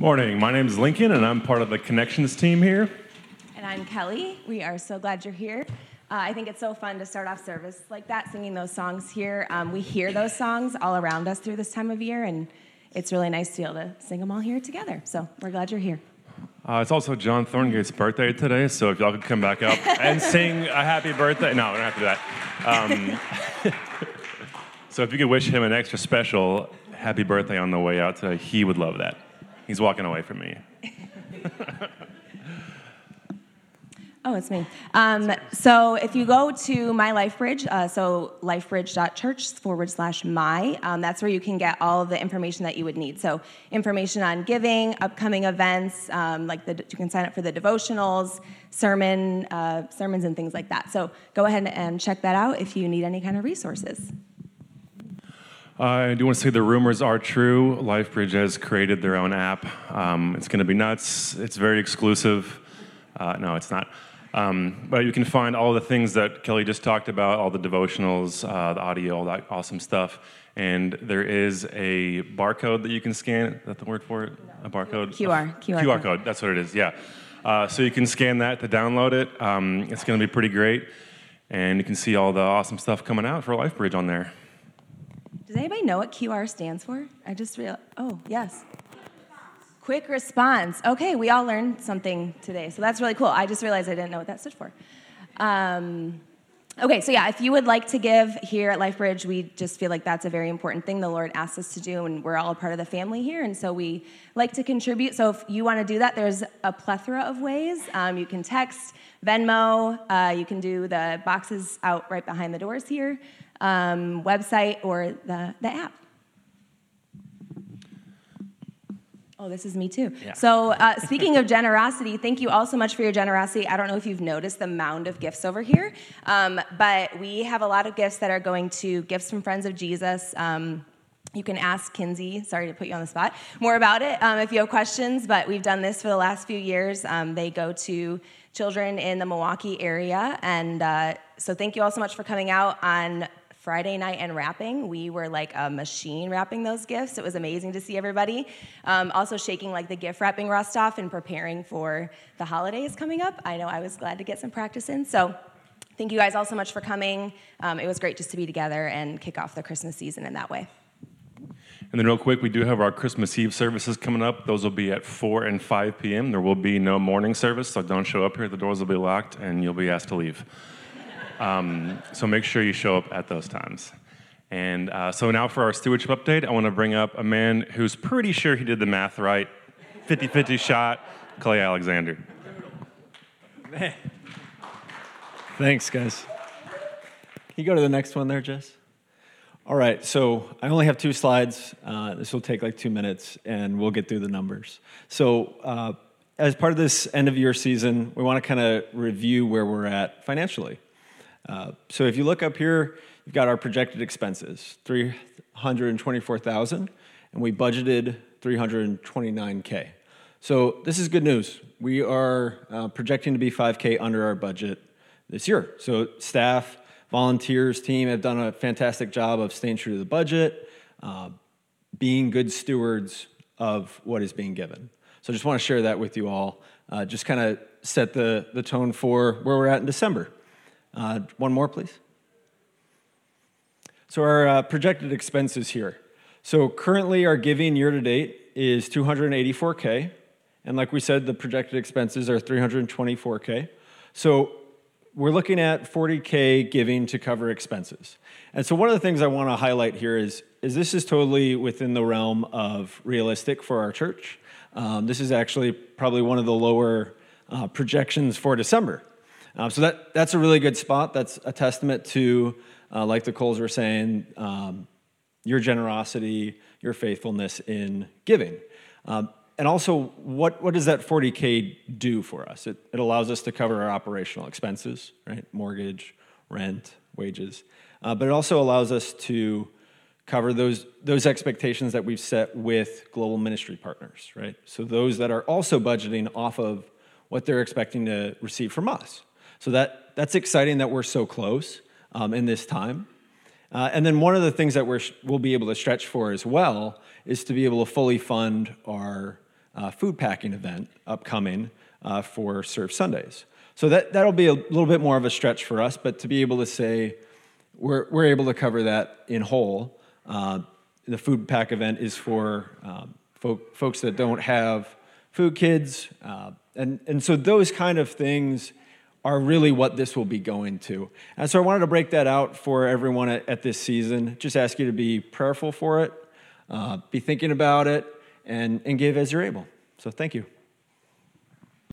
Morning. My name is Lincoln, and I'm part of the connections team here. And I'm Kelly. We are so glad you're here. Uh, I think it's so fun to start off service like that, singing those songs here. Um, we hear those songs all around us through this time of year, and it's really nice to be able to sing them all here together. So we're glad you're here. Uh, it's also John Thorngate's birthday today, so if y'all could come back up and sing a happy birthday. No, we don't have to do that. Um, so if you could wish him an extra special happy birthday on the way out today, he would love that. He's walking away from me. Oh, it's me. Um, so if you go to my LifeBridge, uh, so lifebridge.church forward slash my, um, that's where you can get all the information that you would need. So information on giving, upcoming events, um, like the, you can sign up for the devotionals, sermon, uh, sermons, and things like that. So go ahead and check that out if you need any kind of resources. Uh, I do want to say the rumors are true. LifeBridge has created their own app. Um, it's going to be nuts. It's very exclusive. Uh, no, it's not. Um, but you can find all the things that Kelly just talked about, all the devotionals, uh, the audio, all that awesome stuff. And there is a barcode that you can scan. Is that the word for it? A barcode? QR. QR, QR code. That's what it is, yeah. Uh, so you can scan that to download it. Um, it's going to be pretty great. And you can see all the awesome stuff coming out for LifeBridge on there. Does anybody know what QR stands for? I just realized. Oh, yes. Quick response. Okay, we all learned something today, so that's really cool. I just realized I didn't know what that stood for. Um, okay, so yeah, if you would like to give here at LifeBridge, we just feel like that's a very important thing the Lord asks us to do, and we're all a part of the family here, and so we like to contribute. So if you want to do that, there's a plethora of ways. Um, you can text, Venmo, uh, you can do the boxes out right behind the doors here, um, website, or the, the app. Oh, this is me too. Yeah. So, uh, speaking of generosity, thank you all so much for your generosity. I don't know if you've noticed the mound of gifts over here, um, but we have a lot of gifts that are going to Gifts from Friends of Jesus. Um, you can ask Kinsey, sorry to put you on the spot, more about it um, if you have questions, but we've done this for the last few years. Um, they go to children in the Milwaukee area. And uh, so, thank you all so much for coming out on Friday night and wrapping. We were like a machine wrapping those gifts. It was amazing to see everybody. Um, also, shaking like the gift wrapping rust off and preparing for the holidays coming up. I know I was glad to get some practice in. So, thank you guys all so much for coming. Um, it was great just to be together and kick off the Christmas season in that way. And then, real quick, we do have our Christmas Eve services coming up. Those will be at 4 and 5 p.m. There will be no morning service, so don't show up here. The doors will be locked, and you'll be asked to leave. Um, so make sure you show up at those times. And uh, so now for our stewardship update, I want to bring up a man who's pretty sure he did the math right 50 50 shot, Clay Alexander. Man. Thanks, guys. Can you go to the next one there, Jess? All right, so I only have two slides. Uh, this will take like two minutes, and we'll get through the numbers. So, uh, as part of this end of year season, we want to kind of review where we're at financially. Uh, so if you look up here, you've got our projected expenses, 324,000, and we budgeted 329K. So this is good news. We are uh, projecting to be 5K under our budget this year. So staff, volunteers, team have done a fantastic job of staying true to the budget, uh, being good stewards of what is being given. So I just want to share that with you all. Uh, just kind of set the, the tone for where we're at in December. Uh, one more, please. So, our uh, projected expenses here. So, currently, our giving year to date is 284K. And like we said, the projected expenses are 324K. So, we're looking at 40K giving to cover expenses. And so, one of the things I want to highlight here is, is this is totally within the realm of realistic for our church. Um, this is actually probably one of the lower uh, projections for December. Um, so that, that's a really good spot. That's a testament to, uh, like the Coles were saying, um, your generosity, your faithfulness in giving. Um, and also, what, what does that 40K do for us? It, it allows us to cover our operational expenses, right? Mortgage, rent, wages. Uh, but it also allows us to cover those, those expectations that we've set with global ministry partners, right? So those that are also budgeting off of what they're expecting to receive from us. So that, that's exciting that we're so close um, in this time. Uh, and then one of the things that we're, we'll be able to stretch for as well is to be able to fully fund our uh, food packing event upcoming uh, for Serve Sundays. So that, that'll be a little bit more of a stretch for us, but to be able to say we're, we're able to cover that in whole. Uh, the food pack event is for um, folk, folks that don't have food kids. Uh, and, and so those kind of things are really what this will be going to. And so I wanted to break that out for everyone at, at this season. Just ask you to be prayerful for it, uh, be thinking about it, and, and give as you're able. So thank you.